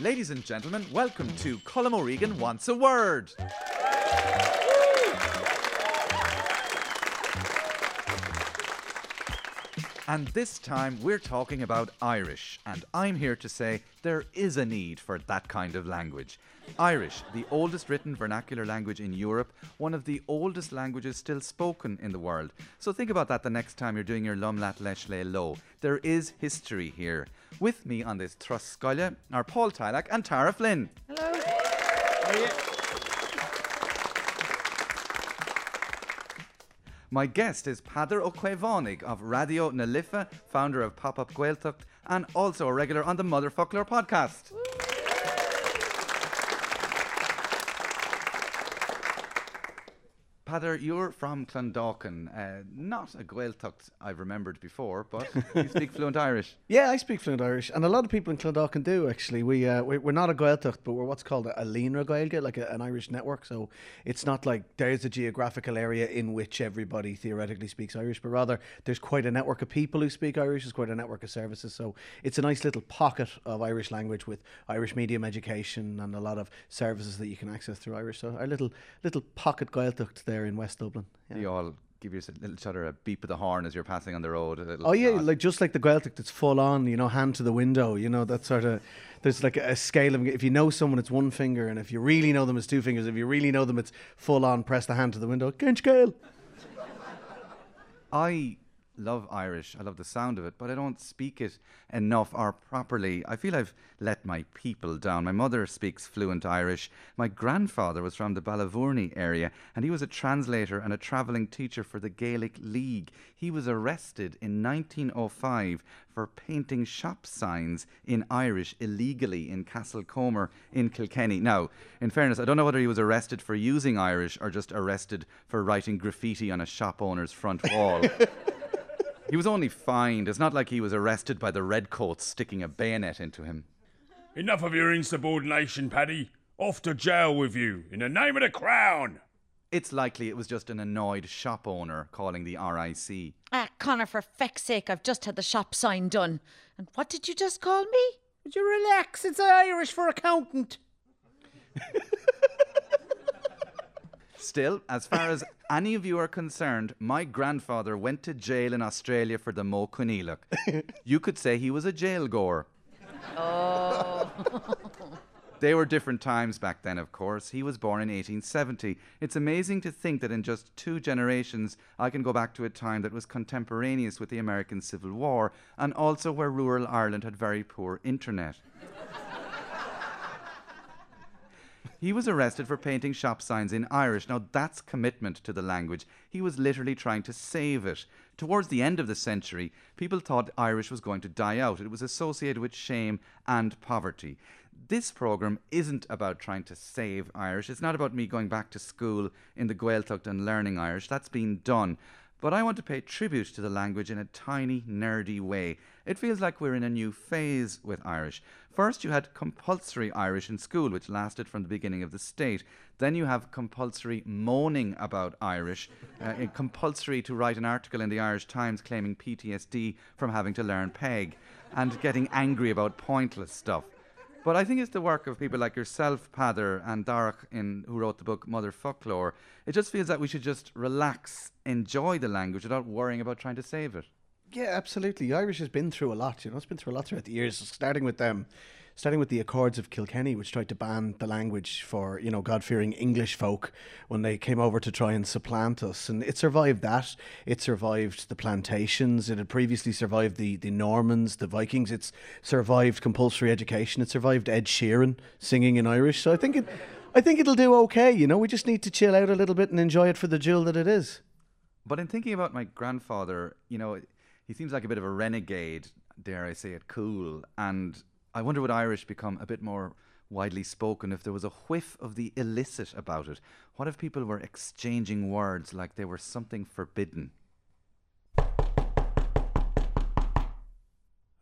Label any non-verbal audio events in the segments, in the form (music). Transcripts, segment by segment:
Ladies and gentlemen, welcome to Colm O'Regan Wants a Word. And this time we're talking about Irish, and I'm here to say there is a need for that kind of language. Irish, the oldest written vernacular language in Europe, one of the oldest languages still spoken in the world. So think about that the next time you're doing your Lumlat Lesh Le Lo. There is history here. With me on this Trust Truscolla are Paul Tylak and Tara Flynn. Hello. My guest is Peadar Ó Caomhánaigh of Raidió na Life, founder of Pop Up Gaeltacht, and also a regular on the Motherfoclóir podcast. Peadar, you're from Clondalkin. Uh, not a Gaeltacht I've remembered before, but (laughs) you speak fluent Irish. Yeah, I speak fluent Irish, and a lot of people in Clondalkin do actually. We uh, we- we're not a Gaeltacht, but we're what's called a Líonra Gaeilge, like a, an Irish network. So it's not like there's a geographical area in which everybody theoretically speaks Irish, but rather there's quite a network of people who speak Irish. There's quite a network of services. So it's a nice little pocket of Irish language with Irish medium education and a lot of services that you can access through Irish. So our little little pocket Gaeltacht there in West Dublin. Yeah. You all give little other a beep of the horn as you're passing on the road. Oh yeah, nod. like just like the Gaelic that's full on, you know, hand to the window, you know, that sort of. There's like a, scale of if you know someone, it's one finger, and if you really know them, it's two fingers. If you really know them, it's full on. Press the hand to the window. Can't scale. I love Irish. I love the sound of it, but I don't speak it enough or properly. I feel I've let my people down. My mother speaks fluent Irish. My grandfather was from the Ballyvourney area, and he was a translator and a travelling teacher for the Gaelic League. He was arrested in 1905 for painting shop signs in Irish illegally in Castlecomer in Kilkenny. Now, in fairness, I don't know whether he was arrested for using Irish or just arrested for writing graffiti on a shop owner's front wall. (laughs) He was only fined. It's not like he was arrested by the redcoats sticking a bayonet into him. Enough of your insubordination, Paddy. Off to jail with you, in the name of the crown. It's likely it was just an annoyed shop owner calling the RIC. Ah, Connor, for feck's sake, I've just had the shop sign done. And what did you just call me? Would you relax? It's Irish for accountant. (laughs) Still, as far as any of you are concerned, my grandfather went to jail in Australia for the Mo you could say he was a jail goer. Oh. They were different times back then, of course. He was born in 1870. It's amazing to think that in just two generations, I can go back to a time that was contemporaneous with the American Civil War and also where rural Ireland had very poor internet. He was arrested for painting shop signs in Irish. Now, that's commitment to the language. He was literally trying to save it. Towards the end of the century, people thought Irish was going to die out. It was associated with shame and poverty. This programme isn't about trying to save Irish. It's not about me going back to school in the Gaeltacht and learning Irish. That's been done. But I want to pay tribute to the language in a tiny, nerdy way. It feels like we're in a new phase with Irish. First, you had compulsory Irish in school, which lasted from the beginning of the state. Then you have compulsory moaning about Irish, uh, compulsory to write an article in the Irish Times claiming PTSD from having to learn PEG, and getting angry about pointless stuff. But I think it's the work of people like yourself, Peadar, and Darach, in, who wrote the book Motherfoclóir. It just feels that we should just relax, enjoy the language without worrying about trying to save it. Yeah, absolutely. Irish has been through a lot. You know, it's been through a lot throughout the years. Starting with them, starting with the Accords of Kilkenny, which tried to ban the language for you know God-fearing English folk when they came over to try and supplant us, and it survived that. It survived the plantations. It had previously survived the the Normans, the Vikings. It's survived compulsory education. It survived Ed Sheeran singing in Irish. So I think it, I think it'll do okay. You know, we just need to chill out a little bit and enjoy it for the jewel that it is. But in thinking about my grandfather, you know, he seems like a bit of a renegade, dare I say it, cool. And I wonder would Irish become a bit more widely spoken if there was a whiff of the illicit about it? What if people were exchanging words like they were something forbidden?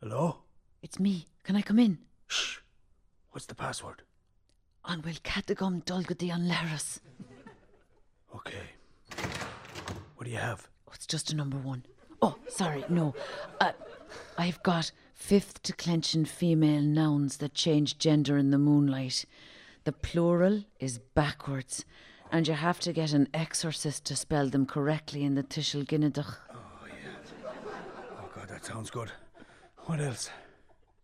Hello? It's me. Can I come in? Shh. What's the password? An bhfuil catagum dulgadí an leras. Okay. What do you have? Oh, it's just a number one. Oh, sorry, no. Uh, I've got fifth declension female nouns that change gender in the moonlight. The plural is backwards, and you have to get an exorcist to spell them correctly in the Tuiseal Ginideach. Oh, oh, God, that sounds good. What else?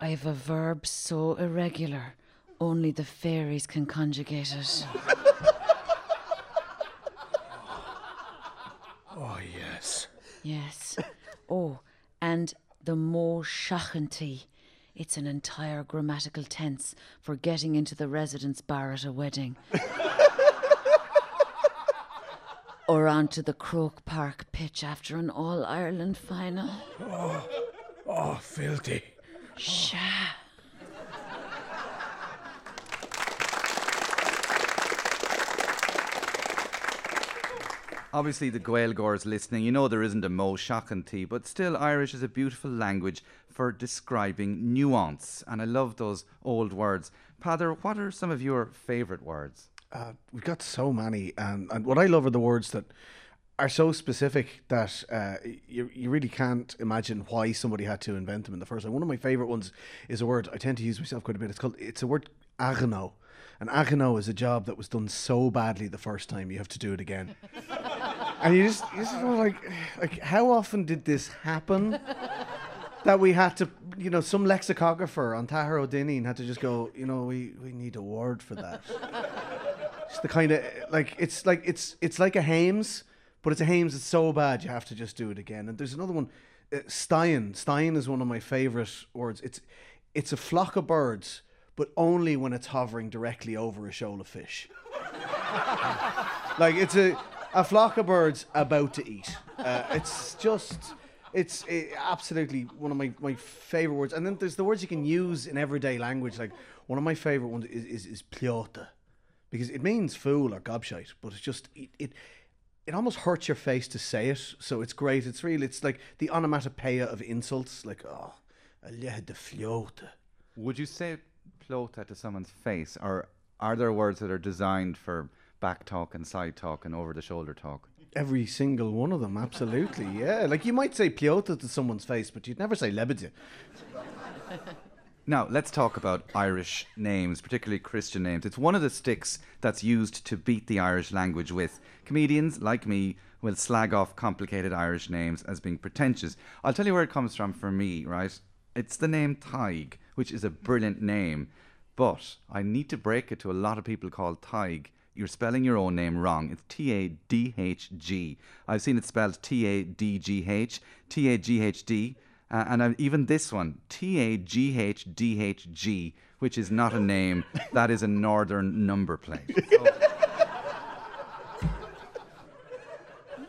I have a verb so irregular, only the fairies can conjugate it. (laughs) Oh, yes. Yes. Oh, and the more shachanti. It's an entire grammatical tense for getting into the residence bar at a wedding. (laughs) or onto the Croke Park pitch after an All Ireland final. Oh, oh filthy. Sha. Obviously, the Gaelgors listening, you know there isn't a Mo Shachanty, but still, Irish is a beautiful language for describing nuance. And I love those old words. Peadar, what are some of your favourite words? Uh, we've got so many, and, and what I love are the words that are so specific that uh, you, you really can't imagine why somebody had to invent them in the first place. One of my favourite ones is a word I tend to use myself quite a bit. It's called it's a word agano. And agano is a job that was done so badly the first time you have to do it again. (laughs) and you just you just go like like how often did this happen? (laughs) that we had to, you know, some lexicographer on Tahar O'Dineen had to just go, you know, we, we need a word for that. (laughs) It's the kind of like it's like it's it's like a Hames, but it's a Hames that's so bad you have to just do it again. And there's another one, uh, Stein. Stein is one of my favorite words. It's it's a flock of birds, but only when it's hovering directly over a shoal of fish. (laughs) like it's a a flock of birds about to eat. Uh, it's just. It's uh, absolutely one of my, my favorite words. And then there's the words you can use in everyday language. Like one of my favorite ones is is, is pliota because it means fool or gobshite, but it's just it, it it almost hurts your face to say it. So it's great. It's real. It's like the onomatopoeia of insults. Like oh, de fliota. Would you say plota to someone's face, or are there words that are designed for back talk and side talk and over the shoulder talk? Every single one of them, absolutely. (laughs) Yeah, like you might say pliota to someone's face, but you'd never say lebedje. Now, let's talk about Irish names, particularly Christian names. It's one of the sticks that's used to beat the Irish language with. Comedians, like me, will slag off complicated Irish names as being pretentious. I'll tell you where it comes from for me, right? It's the name Tig, which is a brilliant name, but I need to break it to a lot of people called Tig. You're spelling your own name wrong. It's T A D H G. I've seen it spelled T A D G H, T A G H D. Uh, and uh, even this one, T A G H D H G, which is not a name, that is a northern number plate. So-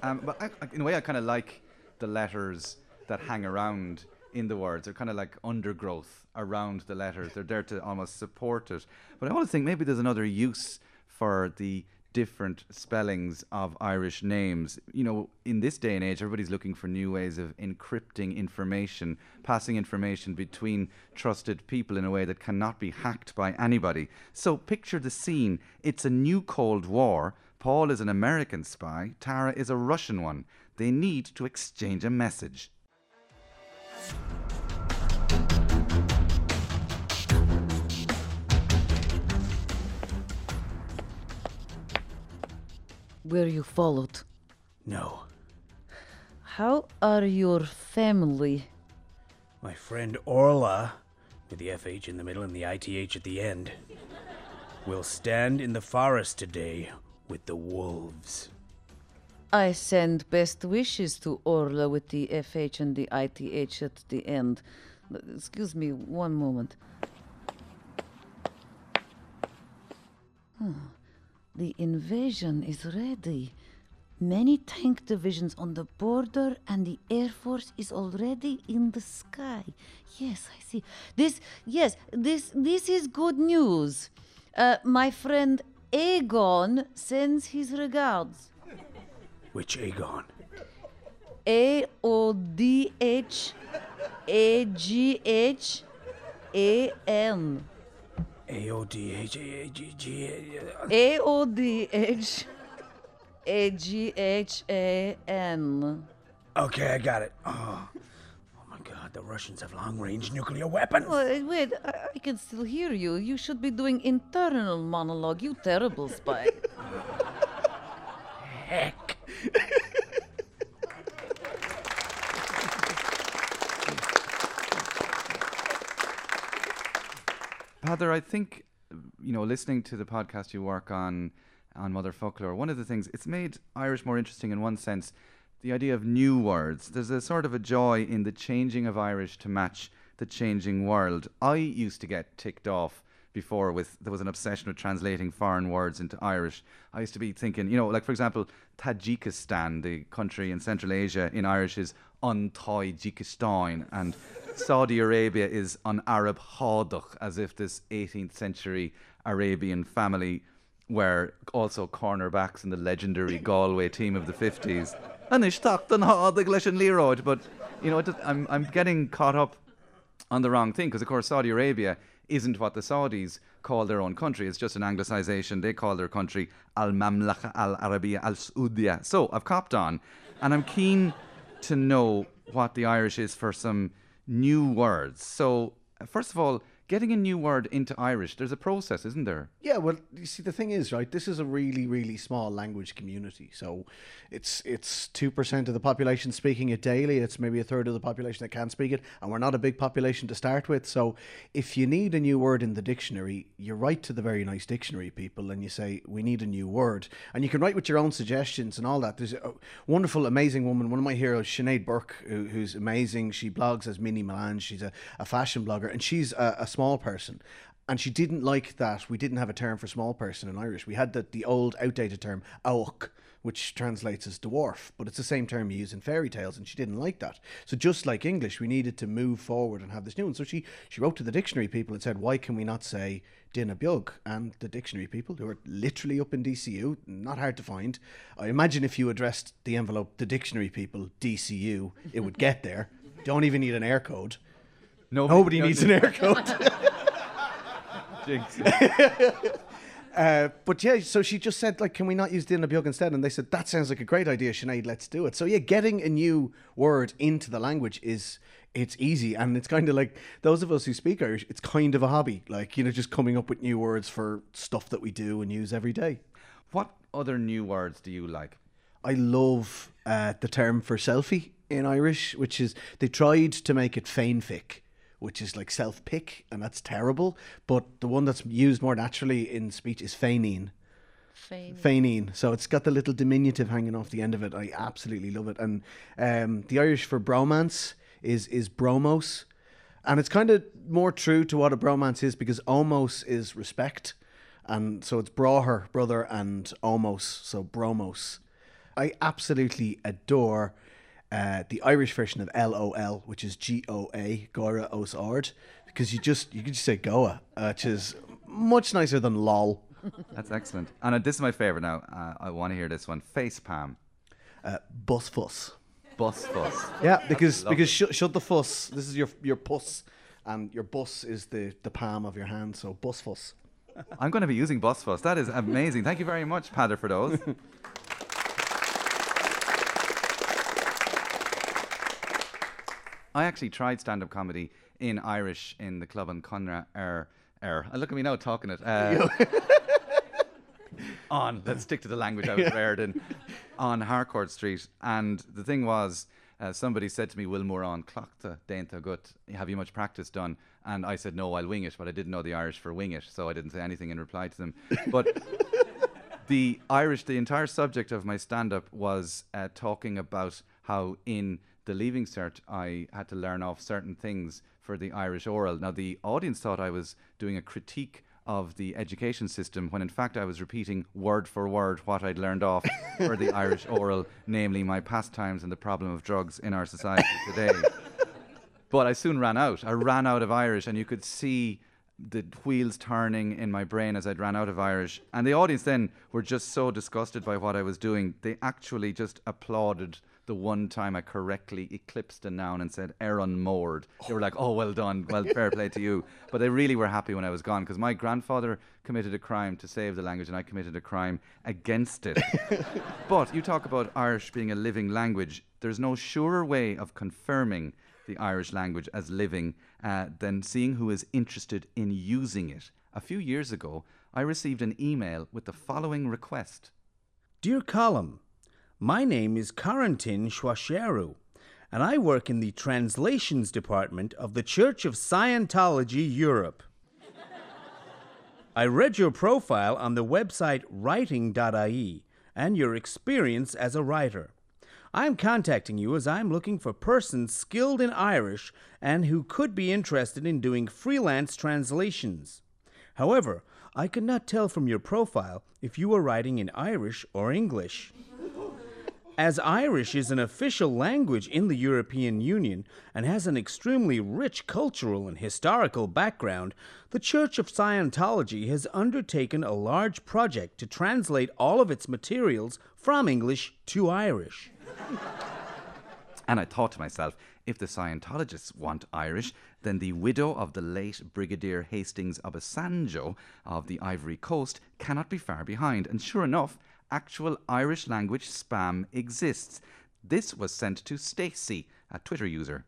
um, but I, in a way, I kind of like the letters that hang around in the words. They're kind of like undergrowth around the letters. They're there to almost support it. But I always think maybe there's another use for the different spellings of Irish names. You know, in this day and age, everybody's looking for new ways of encrypting information, passing information between trusted people in a way that cannot be hacked by anybody. So picture the scene. It's a new Cold War. Paul is an American spy, Tara is a Russian one. They need to exchange a message. Were you followed? No. How are your family? My friend Orla, with the FH in the middle and the ITH at the end, will stand in the forest today with the wolves. I send best wishes to Orla with the FH and the ITH at the end. Excuse me one moment. Hmm. The invasion is ready. Many tank divisions on the border, and the Air Force is already in the sky. Yes, I see. This, yes, this, this is good news. Uh, my friend Aegon sends his regards. Which Aegon? A O D H A G H A N. A O D H A G G. A O D H A G H A N. Okay, I got it. Oh, oh my God, the Russians have long range nuclear weapons. Wait, wait, I, I can still hear you. You should be doing internal monologue, you terrible spy. (laughs) Heck. Peadar, I think you know, listening to the podcast you work on on Motherfoclóir, one of the things it's made Irish more interesting in one sense. The idea of new words. There's a sort of a joy in the changing of Irish to match the changing world. I used to get ticked off before with there was an obsession with translating foreign words into Irish. I used to be thinking, you know, like for example, Tajikistan, the country in Central Asia in Irish is Tajikistan and Saudi Arabia is an Arab Hadach, as if this 18th century Arabian family were also cornerbacks in the legendary Galway team of the 50s. And Stockton Hadach and Leroy. But, you know, I'm, I'm getting caught up on the wrong thing because, of course, Saudi Arabia isn't what the Saudis call their own country. It's just an anglicisation. They call their country Al Mamlaka Al Arabiya Al Saudiya. So I've copped on, and I'm keen to know what the Irish is for some new words. So, first of all, getting a new word into Irish, there's a process, isn't there? Yeah, well, you see, the thing is, right, this is a really, really small language community. So it's it's 2% of the population speaking it daily. It's maybe a third of the population that can speak it. And we're not a big population to start with. So if you need a new word in the dictionary, you write to the very nice dictionary people and you say, we need a new word. And you can write with your own suggestions and all that. There's a wonderful, amazing woman, one of my heroes, Sinead Burke, who, who's amazing. She blogs as Minnie Mélange. She's a, a fashion blogger and she's a, a small person and she didn't like that we didn't have a term for small person in Irish. We had the, the old outdated term auk, which translates as dwarf, but it's the same term you use in fairy tales, and she didn't like that. So just like English, we needed to move forward and have this new one. So she she wrote to the dictionary people and said, why can we not say Dinna And the dictionary people, who are literally up in DCU, not hard to find. I imagine if you addressed the envelope, the dictionary people, DCU, it would get there. (laughs) Don't even need an air code. Nobody, Nobody needs an air code. (laughs) (laughs) Uh, but yeah, so she just said, like, can we not use Dinna Biog instead? And they said, that sounds like a great idea, Sinead, let's do it. So yeah, getting a new word into the language is, it's easy. And it's kind of like, those of us who speak Irish, it's kind of a hobby. Like, you know, just coming up with new words for stuff that we do and use every day. What other new words do you like? I love uh, the term for selfie in Irish, which is, they tried to make it fanfic which is like self pick, and that's terrible. But the one that's used more naturally in speech is feigning. Feigning. So it's got the little diminutive hanging off the end of it. I absolutely love it. And um, the Irish for bromance is is bromos, and it's kind of more true to what a bromance is because omos is respect, and so it's broher brother and omos, so bromos. I absolutely adore uh, the Irish version of LOL, which is G O A, Gora Os Ard, because you just you can just say Goa, which is much nicer than LOL. That's excellent. And uh, this is my favorite now. Uh, I want to hear this one. Face Pam. Uh, bus fuss. Bus fuss. Yeah, because because sh- shut the fuss. This is your your puss, and your bus is the the palm of your hand. So bus fuss. I'm going to be using bus fuss. That is amazing. Thank you very much, Peadar, for those. (laughs) I actually tried stand up comedy in Irish in the club in Conra Er Er. Look at me now talking it. Uh, (laughs) on, let's stick to the language I was (laughs) reared in, on Harcourt Street. And the thing was, uh, somebody said to me, Wilmore on Clockta Dainta Gut, have you much practice done? And I said, no, I'll wing it, but I didn't know the Irish for wing it, so I didn't say anything in reply to them. But (laughs) the Irish, the entire subject of my stand up was uh, talking about how in the Leaving Cert, I had to learn off certain things for the Irish oral. Now, the audience thought I was doing a critique of the education system when in fact I was repeating word for word what I'd learned off (laughs) for the Irish oral, namely my pastimes and the problem of drugs in our society today. (laughs) but I soon ran out. I ran out of Irish, and you could see the wheels turning in my brain as I'd ran out of Irish. And the audience then were just so disgusted by what I was doing, they actually just applauded the one time I correctly eclipsed a noun and said Aaron moored. They were like, oh, well done. Well, (laughs) fair play to you. But they really were happy when I was gone because my grandfather committed a crime to save the language and I committed a crime against it. (laughs) but you talk about Irish being a living language. There's no surer way of confirming the Irish language as living uh, than seeing who is interested in using it. A few years ago, I received an email with the following request. Dear Colm, my name is Karantin Schwasheru, and I work in the translations department of the Church of Scientology Europe. I read your profile on the website writing.ie and your experience as a writer. I'm contacting you as I'm looking for persons skilled in Irish and who could be interested in doing freelance translations. However, I could not tell from your profile if you were writing in Irish or English. As Irish is an official language in the European Union and has an extremely rich cultural and historical background, the Church of Scientology has undertaken a large project to translate all of its materials from English to Irish. (laughs) And I thought to myself, if the Scientologists want Irish, then the widow of the late Brigadier Hastings Obasanjo of the Ivory Coast cannot be far behind. And sure enough, actual Irish language spam exists. This was sent to Stacy, a Twitter user.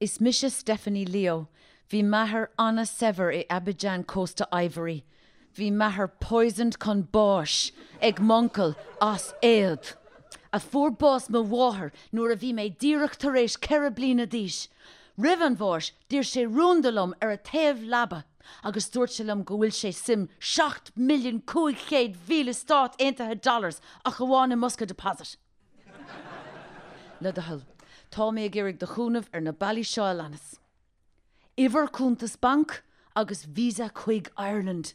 Is Misha Stephanie Leo. Vi maher Anna Sever e Abidjan Costa Ivory. Vi maher poisoned con bosh. Eg monkel as eeld. A four boss me water nor a vi me direct taresh kerablina dish. Rivan vosh dir sé rundalum ar a tev labba. Agus dúirtelum go bhfuil sé sim 6 milliún cuaig chéad vile stát intathe dollars a goháinna musca deposit. Le dehall, Tá mé ggéirigh de chuúnamh ar na bailí seo lenas. Iver chuntas bank agus visa chuig Ireland.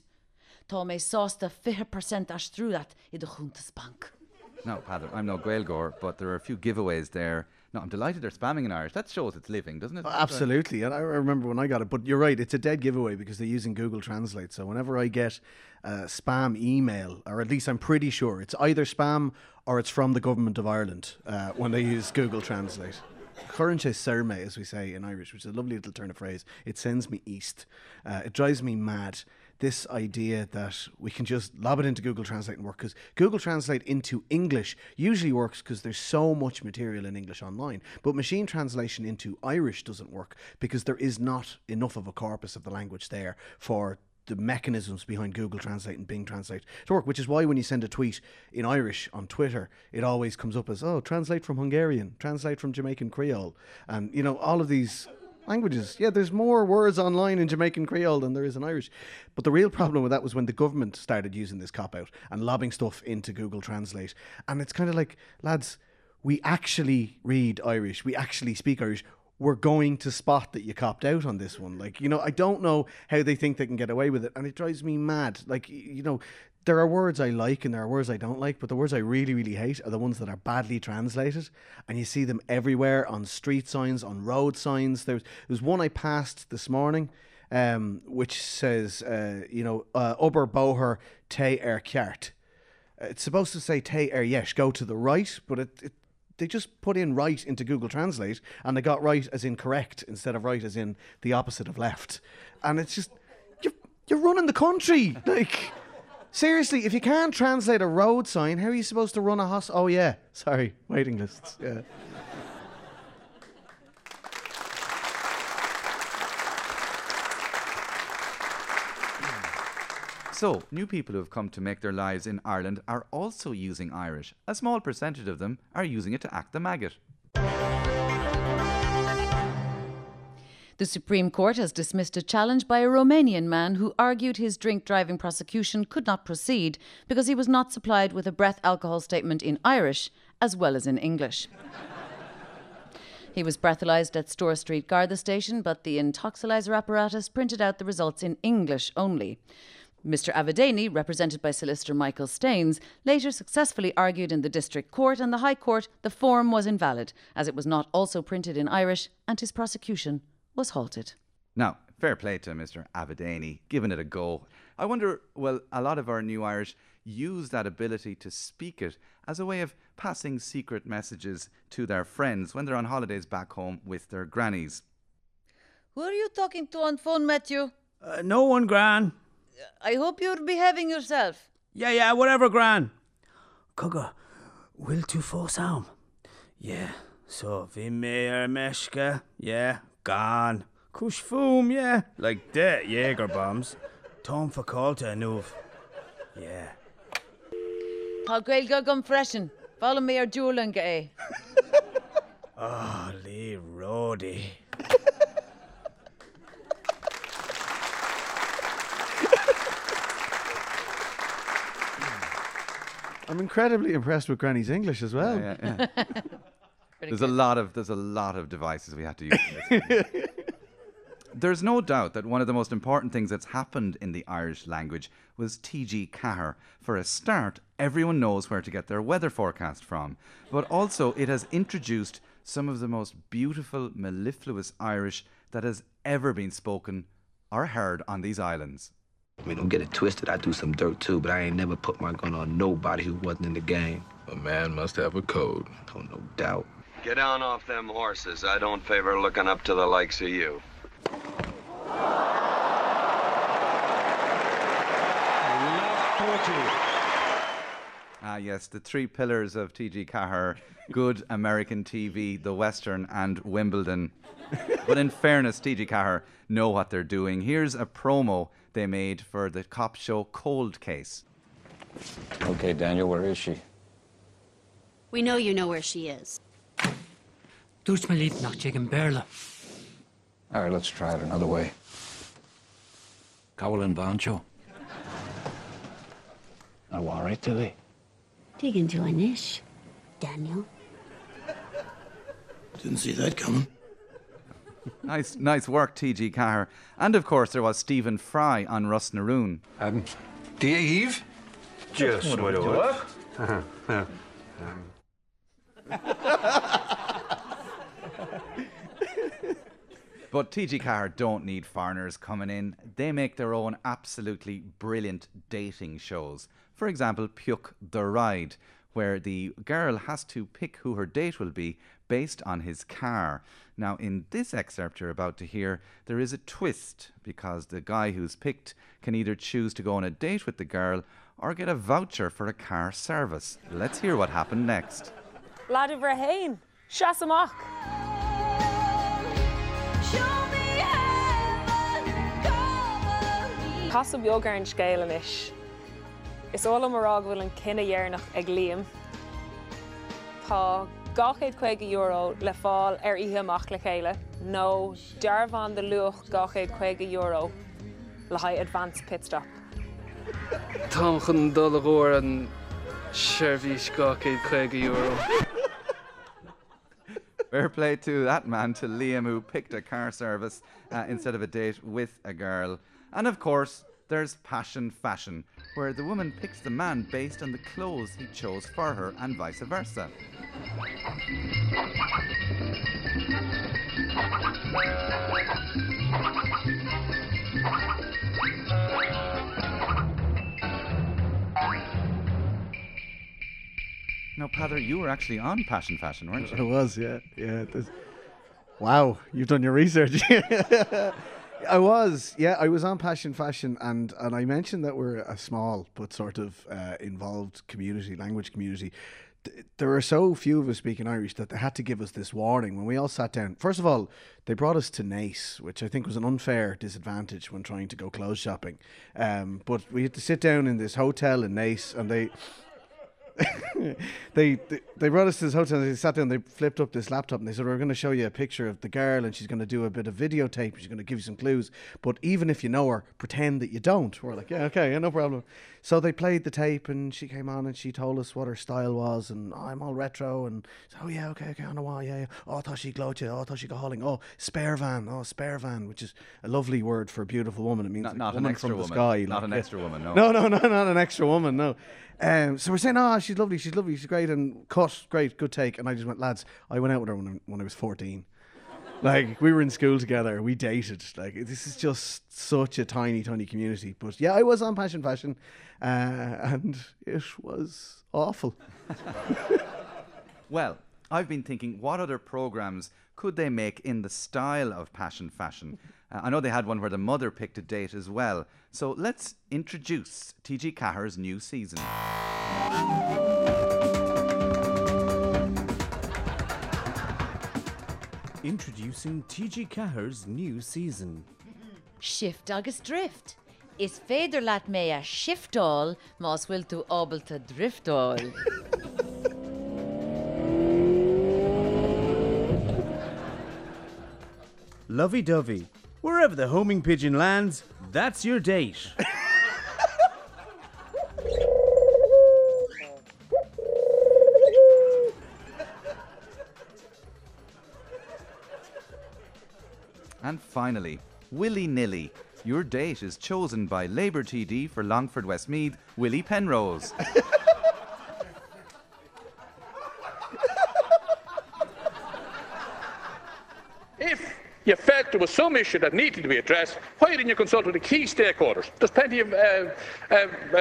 Tá mé sásta 50% as trúdat i de chuntas bank. No, Padder, I'm no Gaelgore, but there are a few giveaways there. No, I'm delighted they're spamming in Irish. That shows it's living, doesn't it? Absolutely, and I remember when I got it. But you're right; it's a dead giveaway because they're using Google Translate. So whenever I get a spam email, or at least I'm pretty sure it's either spam or it's from the government of Ireland uh, when they use Google Translate. Current serme, as we say in Irish, which is a lovely little turn of phrase. It sends me east. Uh, it drives me mad. This idea that we can just lob it into Google Translate and work because Google Translate into English usually works because there's so much material in English online. But machine translation into Irish doesn't work because there is not enough of a corpus of the language there for the mechanisms behind Google Translate and Bing Translate to work, which is why when you send a tweet in Irish on Twitter, it always comes up as, oh, translate from Hungarian, translate from Jamaican Creole. And, you know, all of these languages. Yeah, there's more words online in Jamaican Creole than there is in Irish. But the real problem with that was when the government started using this cop out and lobbing stuff into Google Translate. And it's kind of like, lads, we actually read Irish, we actually speak Irish. We're going to spot that you copped out on this one. Like, you know, I don't know how they think they can get away with it. And it drives me mad. Like, you know, there are words I like and there are words I don't like, but the words I really, really hate are the ones that are badly translated. And you see them everywhere on street signs, on road signs. There's, there's one I passed this morning, um, which says, uh, you know, uh, Boher Te Er Kjart. It's supposed to say Te Er Yesh, go to the right, but it, it they just put in right into Google Translate and they got right as in correct instead of right as in the opposite of left. And it's just, you're, you're running the country. (laughs) Like, seriously, if you can't translate a road sign, how are you supposed to run a house? Oh, yeah, (laughs) sorry, waiting lists. Yeah. So, new people who have come to make their lives in Ireland are also using Irish. A small percentage of them are using it to act the maggot. The Supreme Court has dismissed a challenge by a Romanian man who argued his drink driving prosecution could not proceed because he was not supplied with a breath alcohol statement in Irish as well as in English. He was breathalyzed at Store Street Garda station, but the Intoxilyzer apparatus printed out the results in English only. Mr. Avedeni, represented by solicitor Michael Staines, later successfully argued in the District Court and the High Court the form was invalid, as it was not also printed in Irish, and his prosecution was halted. Now, fair play to Mr. Avedani, giving it a go. I wonder, well, a lot of our new Irish use that ability to speak it as a way of passing secret messages to their friends when they're on holidays back home with their grannies. Who are you talking to on phone, Matthew? Uh, no one, Gran. I hope you're behaving yourself. Yeah, yeah, whatever, Gran. Cogga, will tu fós am? Yeah, So vi mer meshka, yeah, gone. Kush foom, yeah, like that, Jaeger bombs. Tom for faculta nuv. Yeah. Tá gail go gom freisin. Fála mé ar dúlan eh. (laughs) go é. Oh, ah, Lee Roddy. I'm incredibly impressed with Granny's English as well. Yeah, yeah. (laughs) there's a lot of there's a lot of devices we had to use. in this. (laughs) There's no doubt that one of the most important things that's happened in the Irish language was T.G. Ceathair. For a start, everyone knows where to get their weather forecast from, but also it has introduced some of the most beautiful, mellifluous Irish that has ever been spoken or heard on these islands. I mean, don't get it twisted. I do some dirt too, but I ain't never put my gun on nobody who wasn't in the game. A man must have a code. Oh, no doubt. Get down off them horses. I don't favor looking up to the likes of you. Ah, yes, the three pillars of T.G. Ceathair good American TV, the Western, and Wimbledon. but in fairness, T.G. Ceathair know what they're doing. Here's a promo they made for the cop show Cold Case. Okay, Daniel, where is she? We know you know where she is. Dúirt me líad nach ag an béla. All right, let's try it another way. Cowell and Bancho. I worry, Tilly. Dig into a niche, Daniel. Didn't see that coming. Nice, nice work, T.G. Ceathair. And of course, there was Stephen Fry on Ros na Rún. Um, do Eve? Just what do what? (laughs) (laughs) (laughs) But TG Ceathair don't need foreigners coming in. They make their own absolutely brilliant dating shows. For example, Puke the Ride, where the girl has to pick who her date will be based on his car. Now, in this excerpt you're about to hear, there is a twist because the guy who's picked can either choose to go on a date with the girl or get a voucher for a car service. Let's hear what happened next. Lad of Rahain, Shasamach. Casab yogar an scéile is. Is óla marrág bhfuil an cinenne dhéarnach ag líam. Tá gachéad chuig euro le fáil ar itheach le chéile, nó dearbhán de luch gachéad chuig euro le haid advanced pitstop. Tá chun dul agóir an seirbhís gacéad chuig euro. Fair play to that man, to Liam, who picked a car service uh, instead of a date with a girl. And of course, there's Paisean Faisean, where the woman picks the man based on the clothes he chose for her, and vice versa. Now, Peadar, you were actually on Paisean Faisean, weren't you? I was, yeah, yeah. there's- Wow, you've done your research. (laughs) I was, yeah, I was on Paisean Faisean, and and I mentioned that we're a small but sort of uh, involved community, language community. Th- There are so few of us speaking Irish that they had to give us this warning when we all sat down. First of all, they brought us to Naas, which I think was an unfair disadvantage when trying to go clothes shopping. Um, but we had to sit down in this hotel in Naas, and they they, they they brought us to this hotel. and They sat down. They flipped up this laptop and they said, "We're going to show you a picture of the girl, and she's going to do a bit of videotape. She's going to give you some clues. But even if you know her, pretend that you don't." We're like, "Yeah, okay, yeah, no problem." So they played the tape, and she came on and she told us what her style was, and oh, I'm all retro, and so, oh yeah, okay, okay, I know why, yeah, yeah. Oh, I thought she glowed you. Oh, I thought she got hauling. Oh, spare van. Oh, spare van, which is a lovely word for a beautiful woman. It means Not, like not an extra from the woman. sky. Not like, an yeah. extra woman, no. No, no, no, not an extra woman, no. Um, so we're saying, oh, she's lovely, she's lovely, she's great, and cut, great, good take. And I just went, lads, I went out with her when I, when I was 14. Like, we were in school together, we dated. Like, this is just such a tiny, tiny community. But yeah, I was on Paisean Faisean, uh, and it was awful. (laughs) Well, I've been thinking, what other programs could they make in the style of Paisean Faisean? Uh, I know they had one where the mother picked a date as well. So let's introduce TG Ceathair's new season. Introducing TG Ceathair's new season. Shift agus drift. Is féidir laat mé a shiftál más bhfuil tú ábalta driftáil. Lovey dovey. Wherever the homing pigeon lands, that's your date. Finally, willy nilly. Your date is chosen by Labour TD for Longford Westmeath, Willie Penrose. If you felt there was some issue that needed to be addressed, why didn't you consult with the key stakeholders? There's plenty of uh, uh, uh,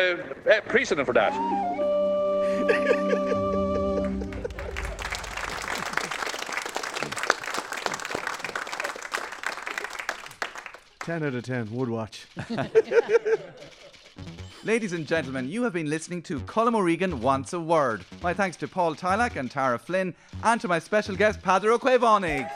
uh, precedent for that. (laughs) Ten out of ten. Would watch. (laughs) Ladies and gentlemen, you have been listening to Colm O'Regan Wants a Word. My thanks to Paul Tylak and Tara Flynn, and to my special guest, Peadar Ó Caomhánaigh.